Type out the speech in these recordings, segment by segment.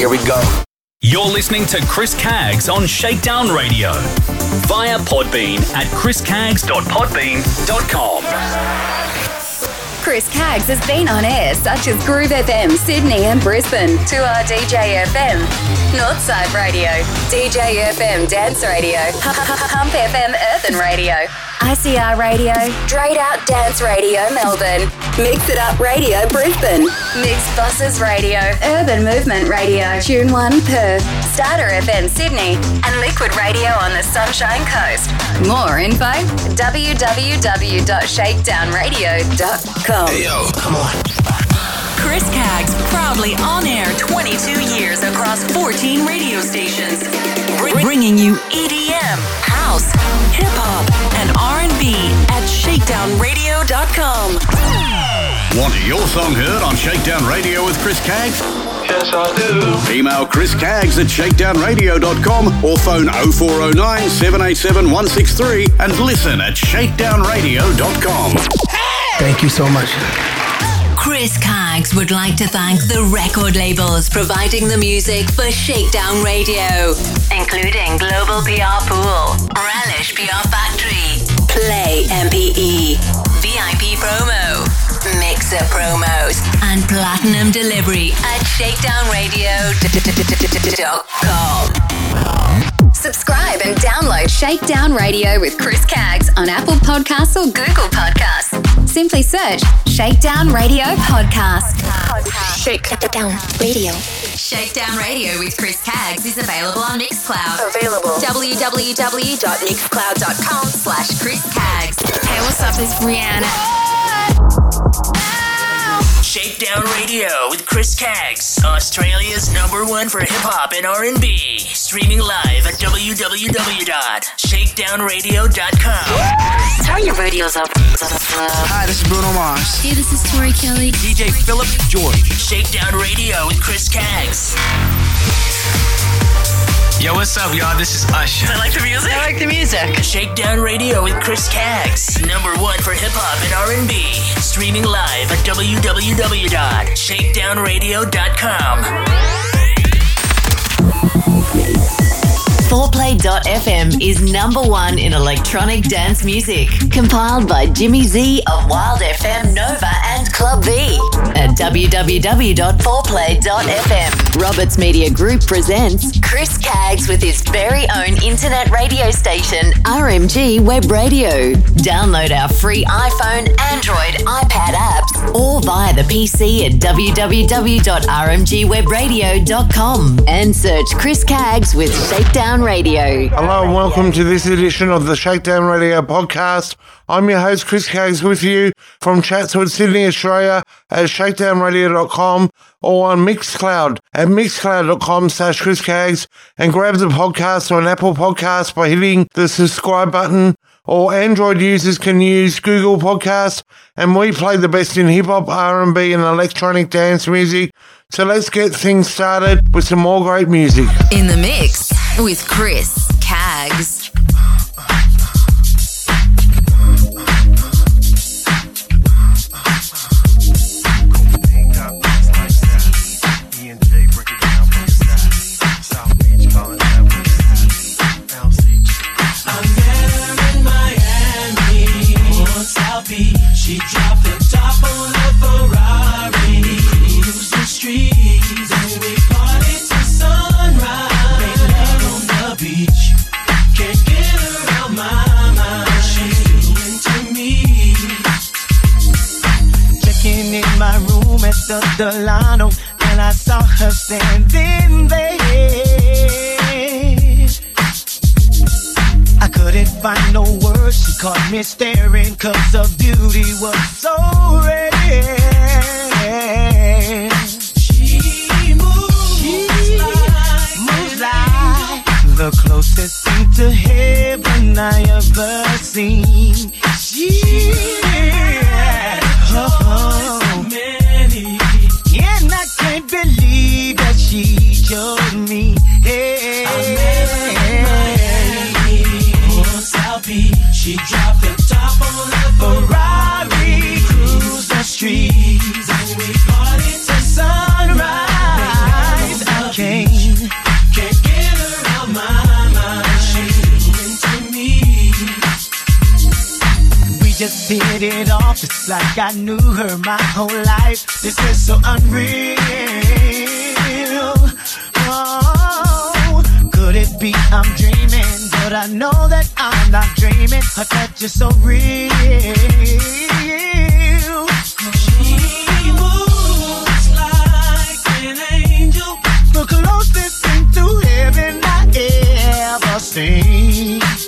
Here we go. You're listening to Chris Caggs on Shakedown Radio via Podbean at chriscaggs.podbean.com. Chris Caggs has been on air such as Groove FM, Sydney and Brisbane, 2R DJ FM, Northside Radio, DJ FM Dance Radio, Pump FM Urban Radio, ICR Radio, Straight Out Dance Radio Melbourne, Mix It Up Radio Brisbane, Mixxbosses Radio, Urban Movement Radio, Tune One Perth, Starter FM Sydney, and Liquid Radio on the Sunshine Coast. More info www.shakedownradio.com. Hey, yo, come on. Chris Caggs, proudly on air 22 years across 14 radio stations, bringing you EDM, house, hip hop, and R&B at shakedownradio.com. Want your song heard on Shakedown Radio with Chris Caggs? Yes, I do. Email Chris Caggs at shakedownradio.com or phone 0409 787 163 and listen at shakedownradio.com. Thank you so much. Chris Caggs would like to thank the record labels providing the music for Shakedown Radio, including Global PR Pool, Relish PR Factory, Play MPE, VIP Promo, Mixer Promos, and Platinum Delivery at shakedownradio.com. Subscribe and download Shakedown Radio with Chris Caggs on Apple Podcasts or Google Podcasts. Simply search Shakedown Radio Podcast. Shakedown Radio. Shakedown Radio with Chris Caggs is available on Mixcloud. Available. www.mixcloud.com slash Chris Caggs. Hey, what's up? It's Rihanna. Shakedown Radio with Chris Caggs, Australia's number one for hip hop and R&B. Streaming live at www.shakedownradio.com. Turn your radios up. Hi, this is Bruno Mars. Hey, this is Tori Kelly. DJ Philip George. Shakedown Radio with Chris Caggs. Yo, what's up, y'all? This is Usher. I like the music. I like the music. Shakedown Radio with Chris Caggs, number one for hip hop and R&B. Streaming live at www.shakedownradio.com. 4play.fm is number one in electronic dance music. Compiled by Jimmy Z of Wild FM Nova and Club V. At www.4play.fm. Roberts Media Group presents Chris Caggs with his very own internet radio station, RMG Web Radio. Download our free iPhone, Android, iPad apps, or via the PC at www.rmgwebradio.com and search Chris Caggs with Shakedown Radio. Hello and welcome to this edition of the Shakedown Radio podcast. I'm your host Chris Caggs with you from Chatswood, Sydney, Australia at shakedownradio.com or on Mixcloud at mixcloud.com slash Chris Caggs and grab the podcast on Apple Podcasts by hitting the subscribe button or Android users can use Google Podcasts and we play the best in hip hop, R&B and electronic dance music. So let's get things started with some more great music. In the mix with Chris Caggs. My room at the Delano, and I saw her standing there. I couldn't find no words. She caught me staring, cause her beauty was so rare. She moves like Moves like the closest thing to heaven I ever seen. hit it off it's like I knew her my whole life. This is so unreal. Oh, could it be I'm dreaming? But I know that I'm not dreaming. Her touch is so real. She moves like an angel. The closest thing to heaven I ever seen.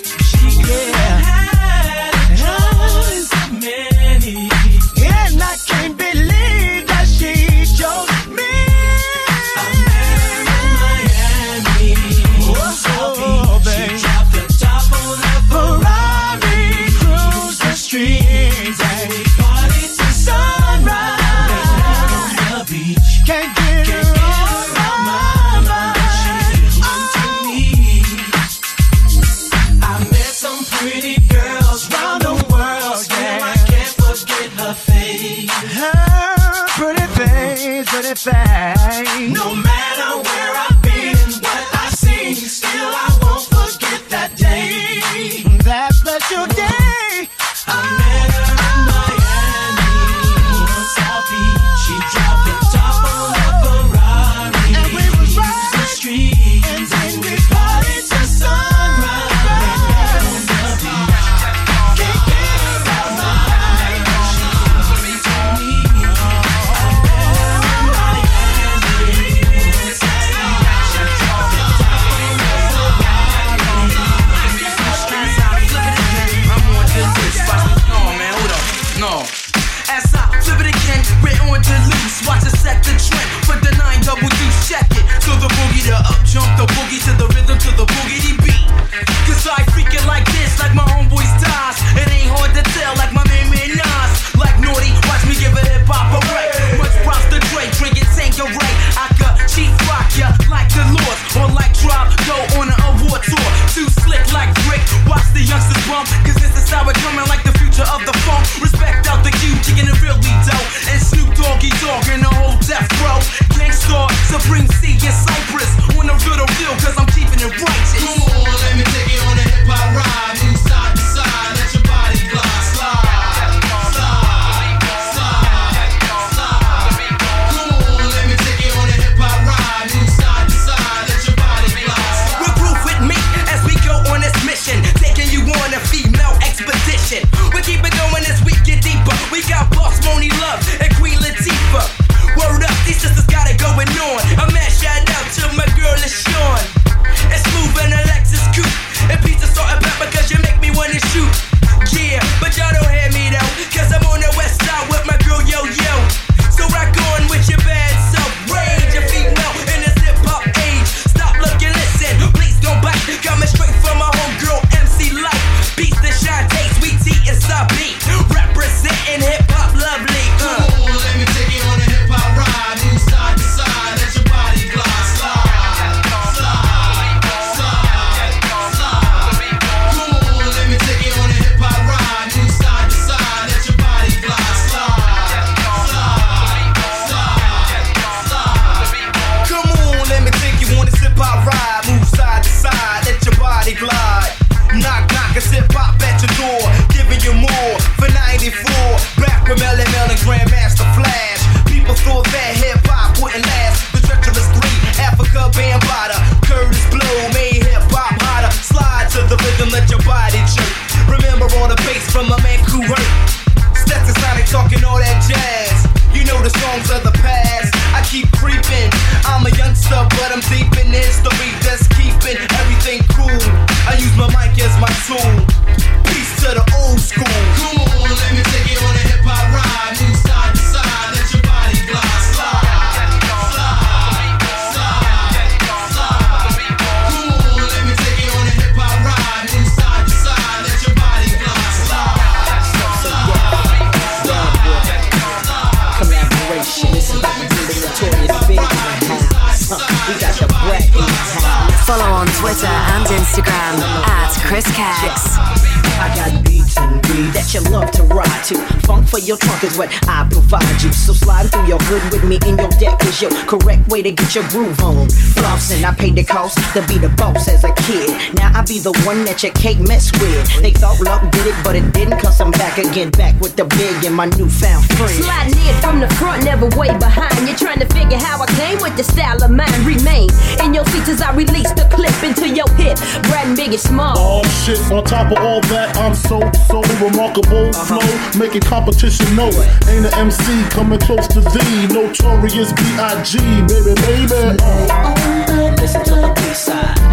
Way to get your groove on. Flossing, I paid the cost to be the boss as a kid. Now I be the one that you can't mess with. They thought luck did it, but it didn't, cause I'm back again, back with the big and my newfound friend. Sliding in from the front, never way behind. You're trying to figure how I came with the style of mine. Remain in your seats as I release the clip into your hip. Brad big and Biggie Small. Oh shit, on top of all that, I'm so, so remarkable. Flow, making competition know. Ain't an MC coming close to thee. Notorious B.I.G. Baby, baby. Uh. Listen to the B-side. Everybody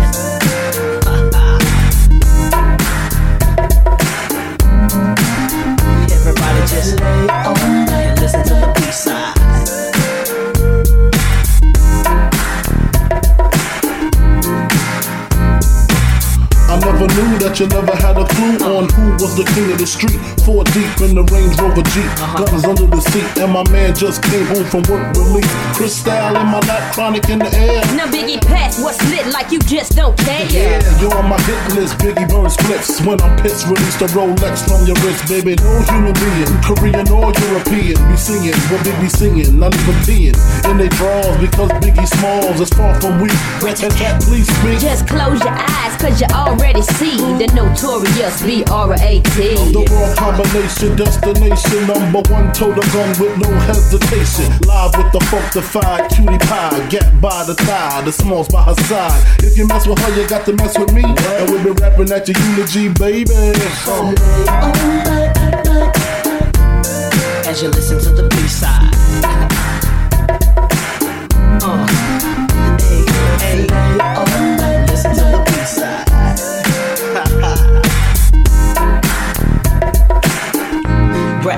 that you never had a clue on who was the king of the street. Four deep in the Range Rover Jeep, uh-huh. guns under the seat, and my man just came home from work release. Crystal in my lap, chronic in the air. Now Biggie pass what's lit like you just don't care. Yeah, you're on my hit list, Biggie burns splits. When I'm pissed, release the Rolex from your wrist, baby. No human being, Korean or European, be singing what Biggie singing, not even peeing in they drawers because Biggie Smalls is far from weak. Rat tat tat, please speak. Just close your eyes, cause you already see the notorious B-R-A-T. The raw combination, destination, number one, total gun with no hesitation. Live with the funkified cutie pie, get by the thigh, the smalls by her side. If you mess with her, you got to mess with me, and we'll be rapping at your eulogy, baby. Oh. As you listen to the B-side. Uh. Hey, hey,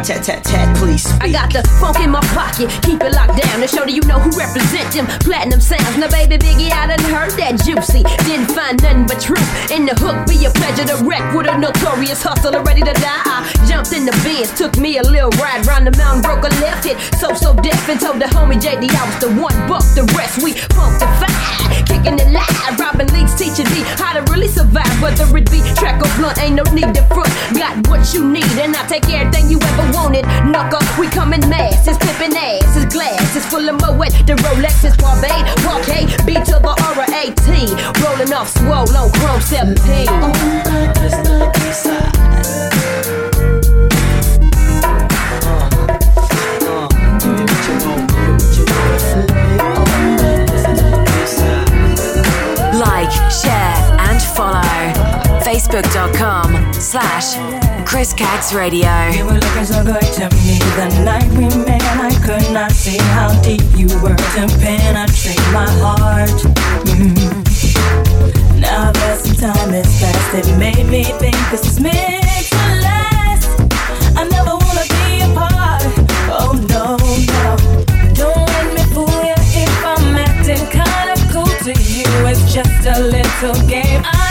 Tat tat tat, please. I got the funk in my pocket, keep it locked down to show that you know who represent them platinum sounds. Now, baby Biggie, I done heard that juicy. Didn't find nothing but truth in the hook. Be a pleasure to wreck with a notorious hustler ready to die. I jumped in the Benz, took me a little ride round the mountain, broke a left hit. So so deaf and told the homie JD I was the one. Buck the rest, we pumped the fire, kicking it live. Robin Leeds teaching D how to really survive. Whether it be track or blunt, ain't no need to front. Got what you need, and I take everything you ever wanted. Knuckle, we come in mass. It's pimpin' ass, it's glass, it's full of moet. The Rolex is Barbade, Parquet, B to the R A T. Rolling off swole on Chrome 17. Chris Caggs Radio. You were looking so good to me the night we met. I could not see how deep you were to penetrate my heart. Mm. Now that some time has passed, it made me think this is meant to last. I never wanna be apart. Oh no, no. Don't let me fool you if I'm acting kinda cool to you. It's just a little game I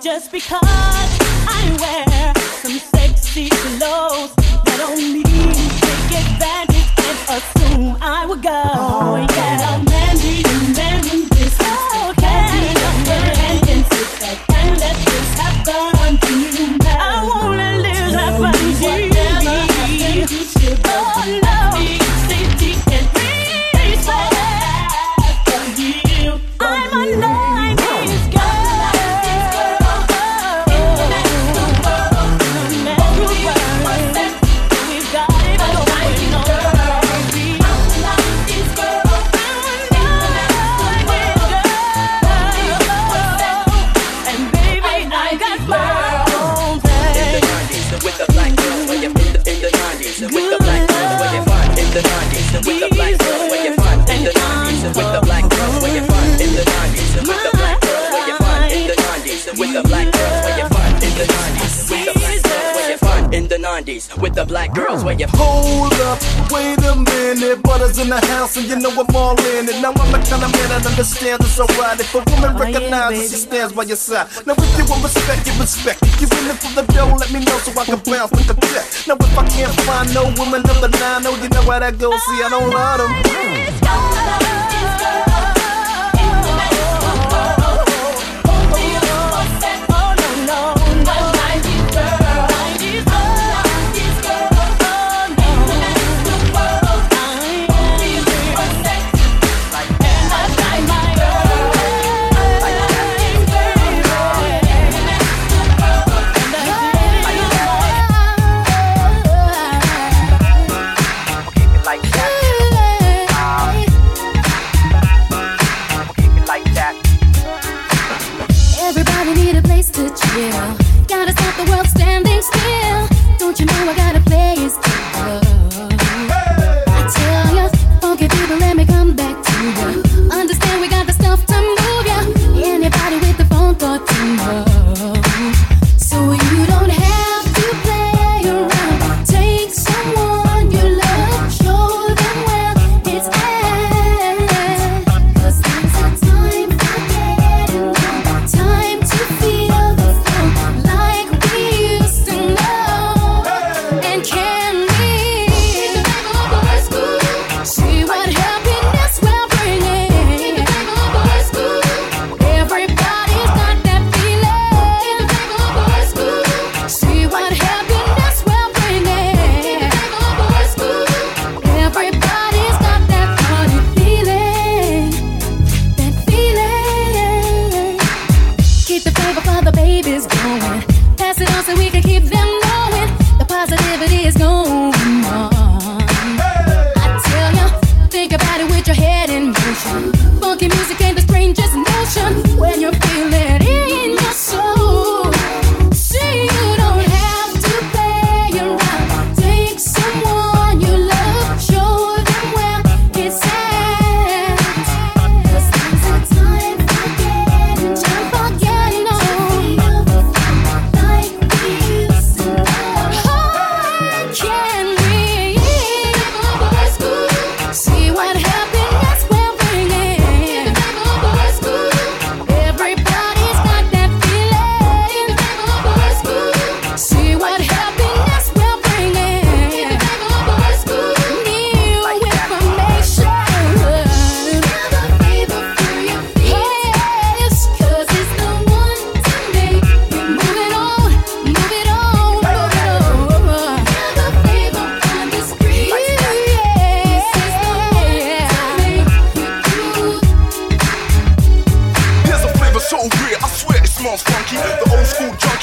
Just because I wear some sexy clothes that only take advantage and assume I would go. Oh, yeah, I'm and let this happen. melodies with the black girls mm. where you hold up, wait a minute. Butters in the house, and you know I'm all in it. Now I'm the kind of man that understands it's alright. If a woman recognizes, she stands by your side. Now if you want respect, you respect. If you in it for the dough, let me know so I can bounce with the check. Now if I can't find no woman of the nine, oh, you know where that goes. See, I don't love them.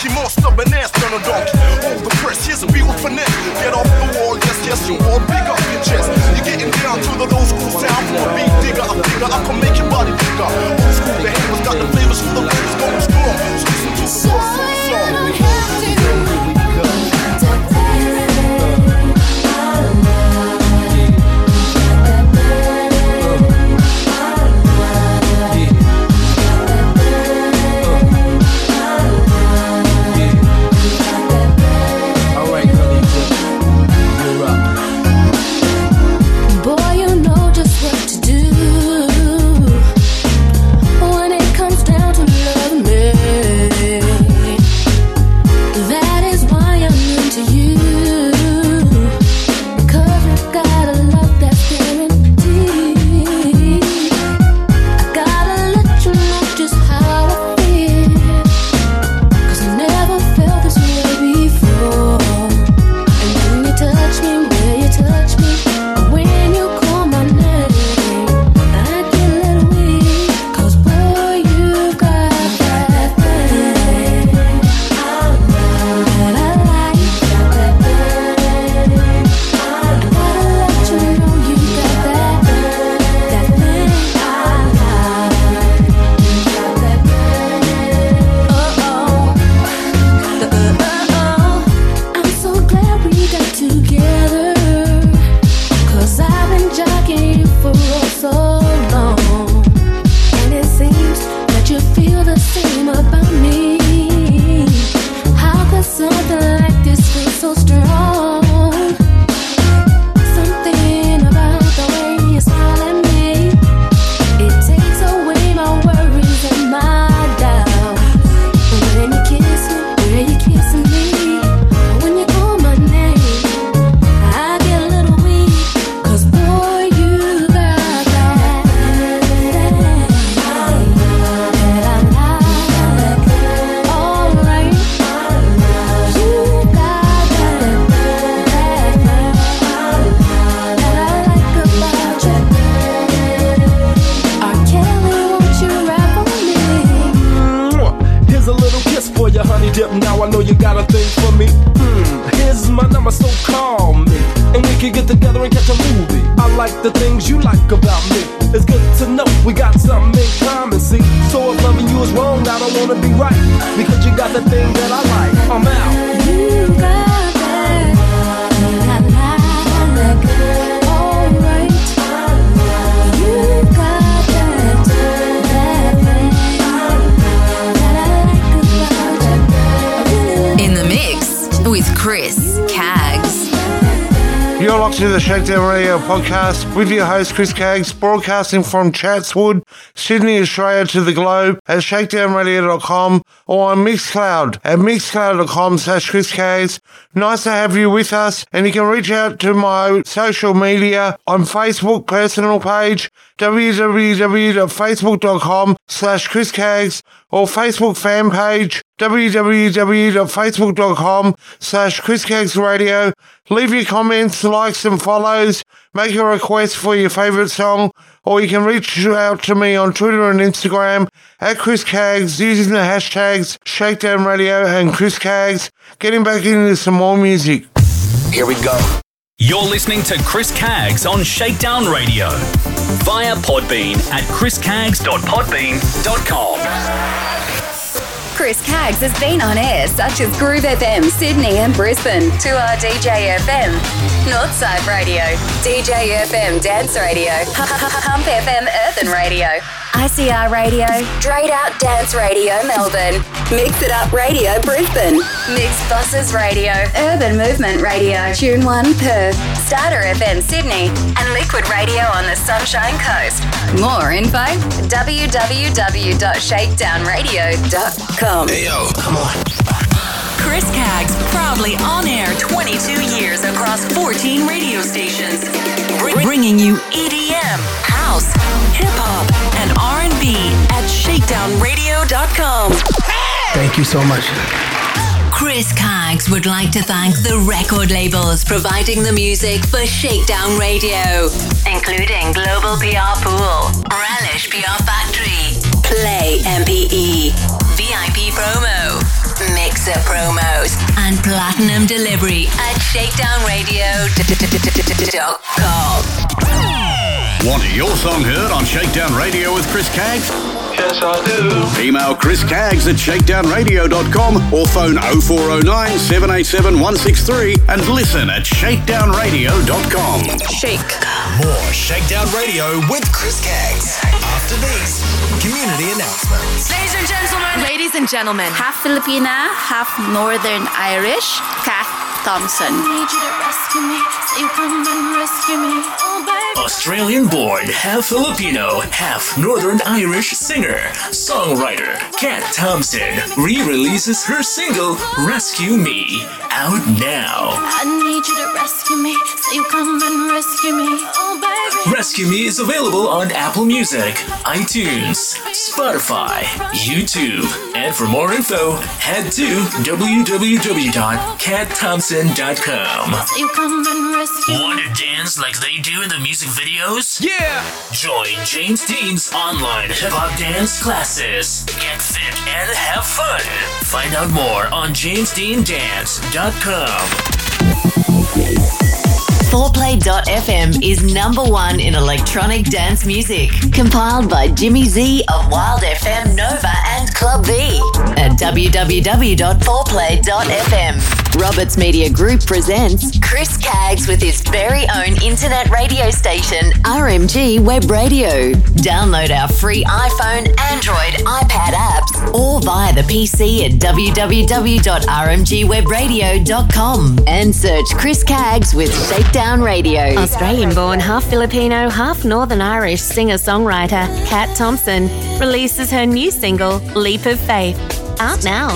donkey, more stubborn ass than a donkey. All the press, here's a beat with finesse. Get off the wall, yes, yes, you all big up your chest. You're getting down to the old school sound for a beat digger. I'm I can make your body bigger. Podcast with your host Chris Caggs, broadcasting from Chatswood, Sydney, Australia to the globe at shakedownradio.com or on Mixcloud at mixcloud.com slash Chris Caggs. Nice to have you with us and you can reach out to my social media on Facebook personal page www.facebook.com slash Chris Caggs or Facebook fan page www.facebook.com slash Chris Caggs Radio. Leave your comments, likes and follows. Make a request for your favourite song or you can reach out to me on Twitter and Instagram at Chris Caggs using the hashtags Shakedown Radio and Chris Caggs. Getting back into some more music. Here we go. You're listening to Chris Caggs on Shakedown Radio via Podbean at chriscaggs.podbean.com. Chris Caggs has been on air such as Groove FM Sydney and Brisbane, 2R DJ FM, Northside Radio, DJ FM Dance Radio, Pump FM Urban Radio, ICR Radio, Straight Out Dance Radio Melbourne, Mix It Up Radio Brisbane, Mixxbosses Radio, Urban Movement Radio, Tune One Perth, Starter FM Sydney, and Liquid Radio on the Sunshine Coast. More info www.shakedownradio.com. Hey yo, come on. Chris Caggs, proudly on air 22 years across 14 radio stations, Br- bringing you EDM, house, hip hop, and R&B at shakedownradio.com. Thank you so much. Chris Caggs would like to thank the record labels providing the music for Shakedown Radio, including Global PR Pool, Relish PR Factory, Play MPE, VIP Promo, Promos, and Platinum Delivery at shakedownradio.com. Want your song heard on Shakedown Radio with Chris Caggs? Yes, I do. Email Chris Caggs at shakedownradio.com or phone 0409 787 163 and listen at shakedownradio.com. Shake. More Shakedown Radio with Chris Caggs. After these community announcements. Ladies and gentlemen. Ladies and gentlemen. Half Filipina, half Northern Irish, Kat Thompson. Australian born, half Filipino, half Northern Irish singer, songwriter Kat Thompson re releases her single Rescue Me out now. I need you to rescue me, you come and rescue me. Oh, baby. Rescue Me is available on Apple Music, iTunes, Spotify, YouTube, and for more info, head to www.catthompson.com. So you come and rescue Want to dance like they do in the music videos? Yeah! Join James Dean's online hip hop dance classes. Get fit and have fun. Find out more on jamesdeandance.com. 4play.fm is number one in electronic dance music. Compiled by Jimmy Z of Wild FM Nova and Club V at www.4play.fm. Roberts Media Group presents Chris Caggs with his very own internet radio station, RMG Web Radio. Download our free iPhone, Android, iPad apps, or via the PC at www.rmgwebradio.com and search Chris Caggs with Shakedown Radio. Australian born, half Filipino, half Northern Irish singer songwriter Kat Thompson releases her new single, Leap of Faith, out now.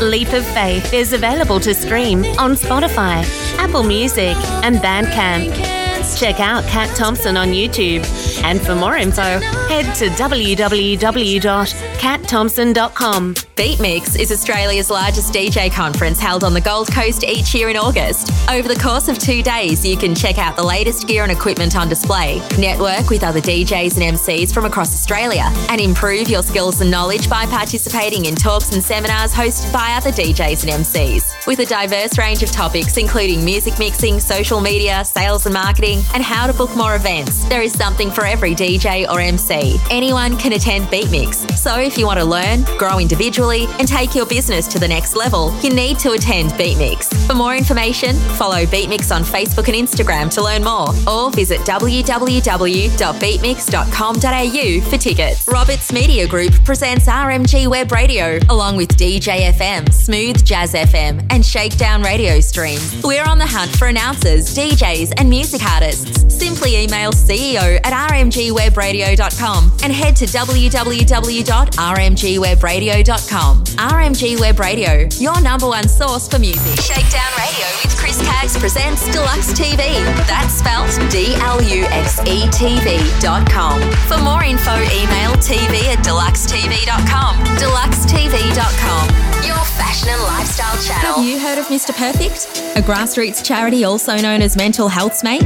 Leap of Faith is available to stream on Spotify, Apple Music, and Bandcamp. Check out Kat Thompson on YouTube And for more info, head to www.catthompson.com. Beat Mix is Australia's largest DJ conference held on the Gold Coast each year in August. Over the course of two days, you can check out the latest gear and equipment on display, network with other DJs and MCs from across Australia, and improve your skills and knowledge by participating in talks and seminars hosted by other DJs and MCs. With a diverse range of topics, including music mixing, social media, sales and marketing, and how to book more events, there is something for every DJ or MC. Anyone can attend Beat Mix. So if you want to learn, grow individually, and take your business to the next level, you need to attend Beat Mix. For more information, follow Beat Mix on Facebook and Instagram to learn more, or visit www.beatmix.com.au for tickets. Roberts Media Group presents RMG Web Radio, along with DJ FM, Smooth Jazz FM, and Shakedown Radio streams. We're on the hunt for announcers, DJs, and music artists. Simply email CEO at rmgwebradio.com and head to www.rmgwebradio.com. RMG Web Radio, your number one source for music. Shakedown Radio with Chris Caggs presents Deluxe TV. That's spelt D L U X E TV.com. For more info, email tv at deluxetv.com. Deluxetv.com, your fashion and lifestyle channel. Have you heard of Mr. Perfect? A grassroots charity also known as Mental Health's Mate?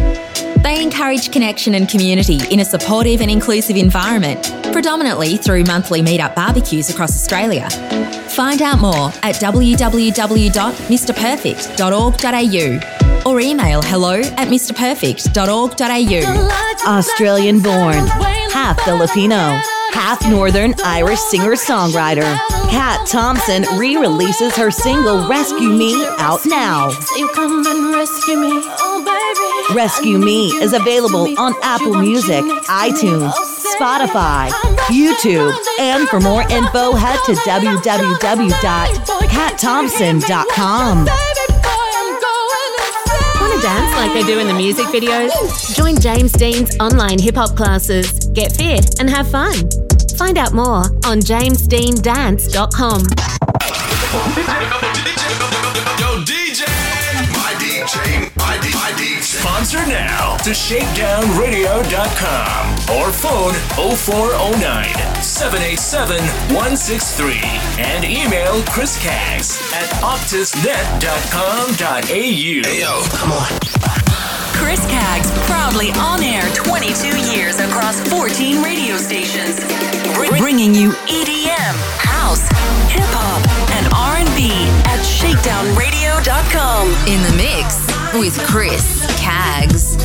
They encourage connection and community in a supportive and inclusive environment, predominantly through monthly meetup barbecues across Australia. Find out more at www.mrperfect.org.au or email hello at mrperfect.org.au. Australian born, half Filipino, half Northern Irish singer songwriter. Kat Thompson re releases her single Rescue Me out now. You come and rescue me, oh. Rescue Me is available on Apple Music, iTunes, Spotify, YouTube, and for more info, head to www.catthompson.com. Dance like they do in the music videos? Join James Dean's online hip hop classes. Get fit and have fun. Find out more on jamesdeandance.com. Yo, DJ! My DJ, my, D. Sponsor now to shakedownradio.com or phone 0409 787 163 and email Chris Caggs at optusnet.com.au. Hey, yo, come on. Chris Caggs, proudly on air 22 years across 14 radio stations, Br- bringing you EDM, house, hip hop, and R&B at shakedownradio.com. In the mix with Chris Caggs.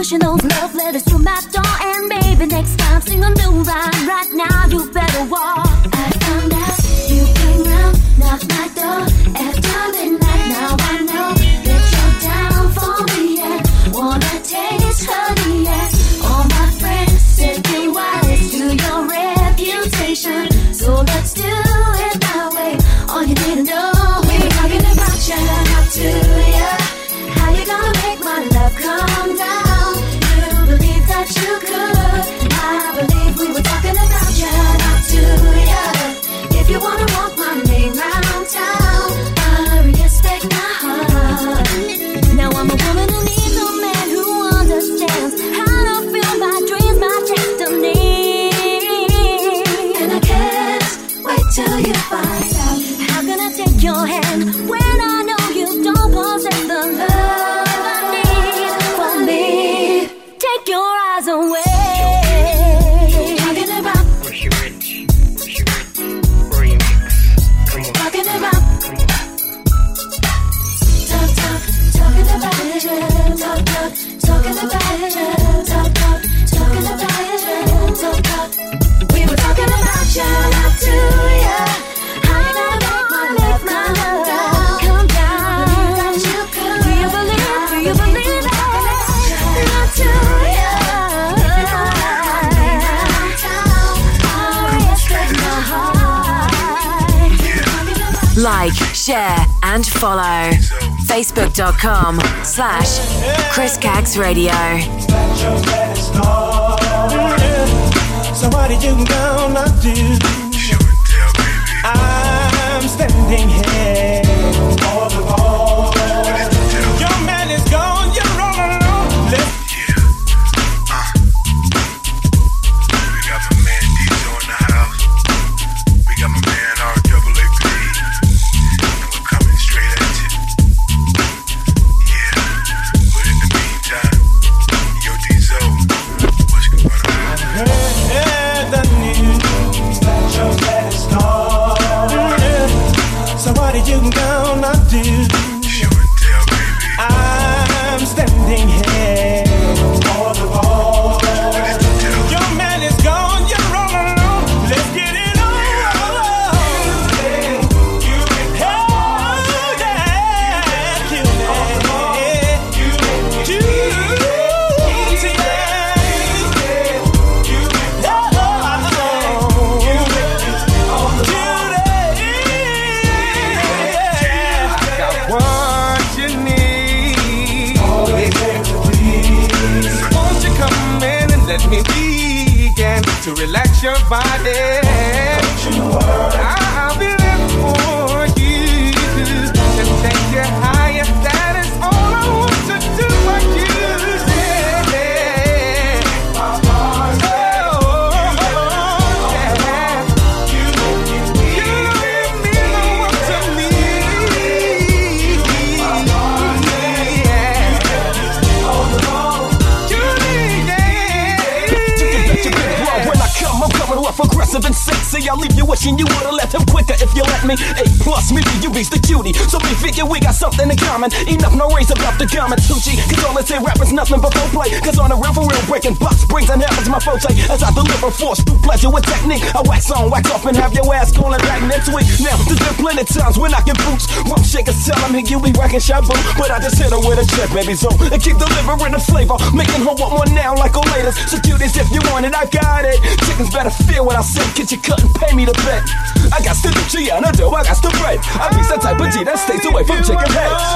pushing those love letters to my door. And baby, next time, sing a new rhyme right now. You better walk. share, and follow. Facebook.com slash Chris Caggs Radio. Somebody you can go. I'm standing here. Coming rough, and. I'll leave you wishing you would've left him quicker if you let me. A plus, maybe you reach the cutie. So we figure we got something in common. Enough no race about the comment, Tucci. Cause all this here rap is nothing but play. Cause on the real for real, breaking box brings and happens my forte. As I deliver force through pleasure with technique. I wax on, wax off, and have your ass calling back next week. Now, there's been plenty times when I get boots. Rum shakers tell hey, you be rocking shabu. But I just hit her with a check, baby, so. And keep delivering the flavor. Making her want more now, like a latest. So cute as if you want it, I got it. Chickens better feel what I said. Get your cut and pay me the bet. I got to do Gianna do, I got to bread. I be the type of G that stays away from chicken heads.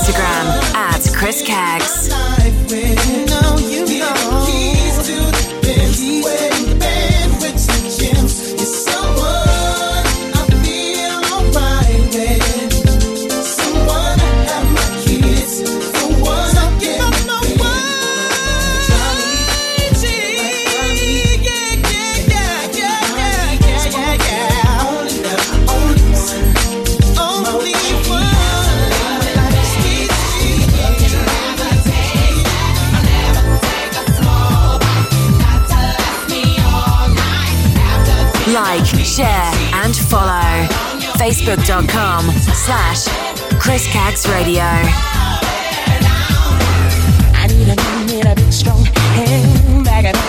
Instagram at Chris Caggs. facebook.com slash Chris Caggs Radio. I need a man in a big strong hand, bag of.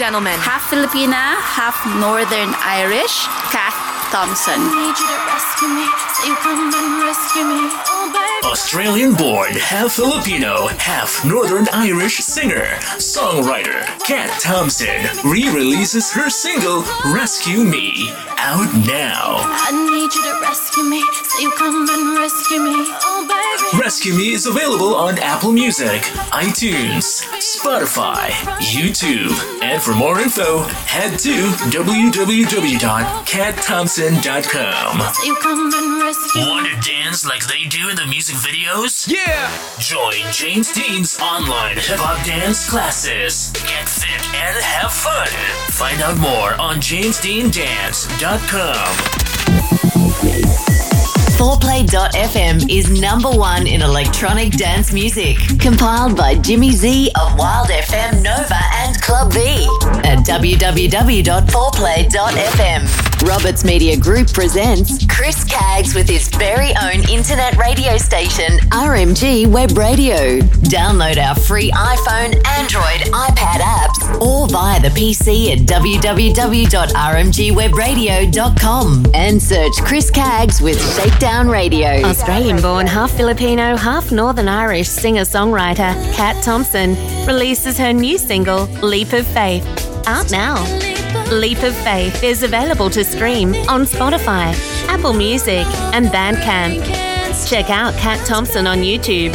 Gentlemen. Ladies and gentlemen. Half Filipina, half Northern Irish. Kat Thompson. Need you to rescue me, so you come and rescue me. Oh, baby. Australian born, half Filipino, half Northern Irish singer, songwriter Kat Thompson re releases her single Rescue Me out now. I need you to rescue me, so you come and rescue me. Baby. Rescue Me is available on Apple Music, iTunes, Spotify, YouTube, and for more info, head to www.katthompson.com. So you come and rescue me. Want to dance like they do in the music videos? Yeah! Join James Dean's online hip hop dance classes. Get fit and have fun. Find out more on jamesdeandance.com. 4play.fm is number one in electronic dance music. Compiled by Jimmy Z of Wild FM Nova and Club V at www.4play.fm. Roberts Media Group presents Chris Caggs with his very own internet radio station, RMG Web Radio. Download our free iPhone, Android, iPad apps, or via the PC at www.rmgwebradio.com and search Chris Caggs with Shakedown Radio. Australian born, half Filipino, half Northern Irish singer songwriter Kat Thompson releases her new single, Leap of Faith, out now. Leap of Faith is available to stream on Spotify, Apple Music, and Bandcamp. Check out Kat Thompson on YouTube.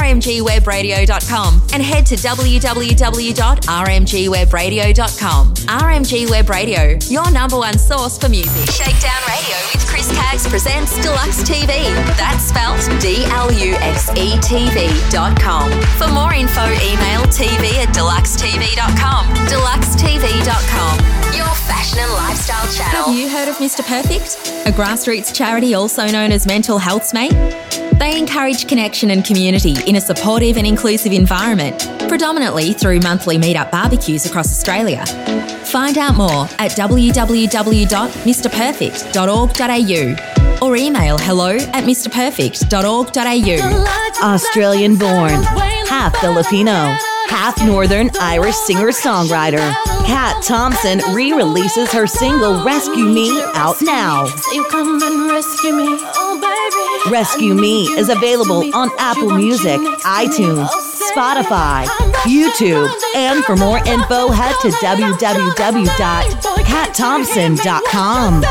rmgwebradio.com and head to www.rmgwebradio.com. RMG Web Radio, your number one source for music. Shakedown Radio with Chris Caggs presents Deluxe TV. That's spelt D L U X E TV.com. For more info, email tv at dluxetv.com. Dluxetv.com, your fashion and lifestyle channel. Have you heard of Mr. Perfect? A grassroots charity also known as Mental Health's Mate? They encourage connection and community in a supportive and inclusive environment, predominantly through monthly meetup barbecues across Australia. Find out more at www.mrperfect.org.au or email hello at mrperfect.org.au. Australian born, half Filipino, half Northern Irish singer songwriter. Kat Thompson re releases her single Rescue Me out now. So you come and rescue me. Oh, baby. Rescue Me is available on Apple Music, iTunes, Spotify, YouTube, and for more info, head to www.katthompson.com.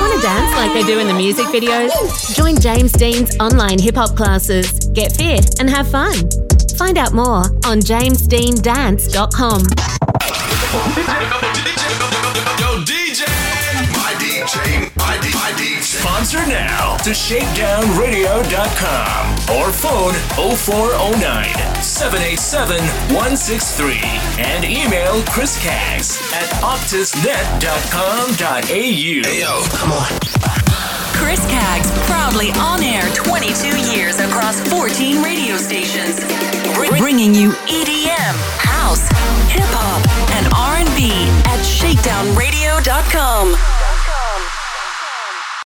Want to dance like they do in the music videos? Join James Dean's online hip hop classes. Get fit and have fun. Find out more on jamesdeandance.com. Yo, DJ! My DJ, my, D, my DJ. Sponsor now to shakedownradio.com or phone 0409 787 163 and email Chris Caggs at optusnet.com.au. Hey, yo, come on. Chris Caggs, proudly on air 22 years across 14 radio stations, Br- bringing you EDM, house, hip hop, and R&B at shakedownradio.com.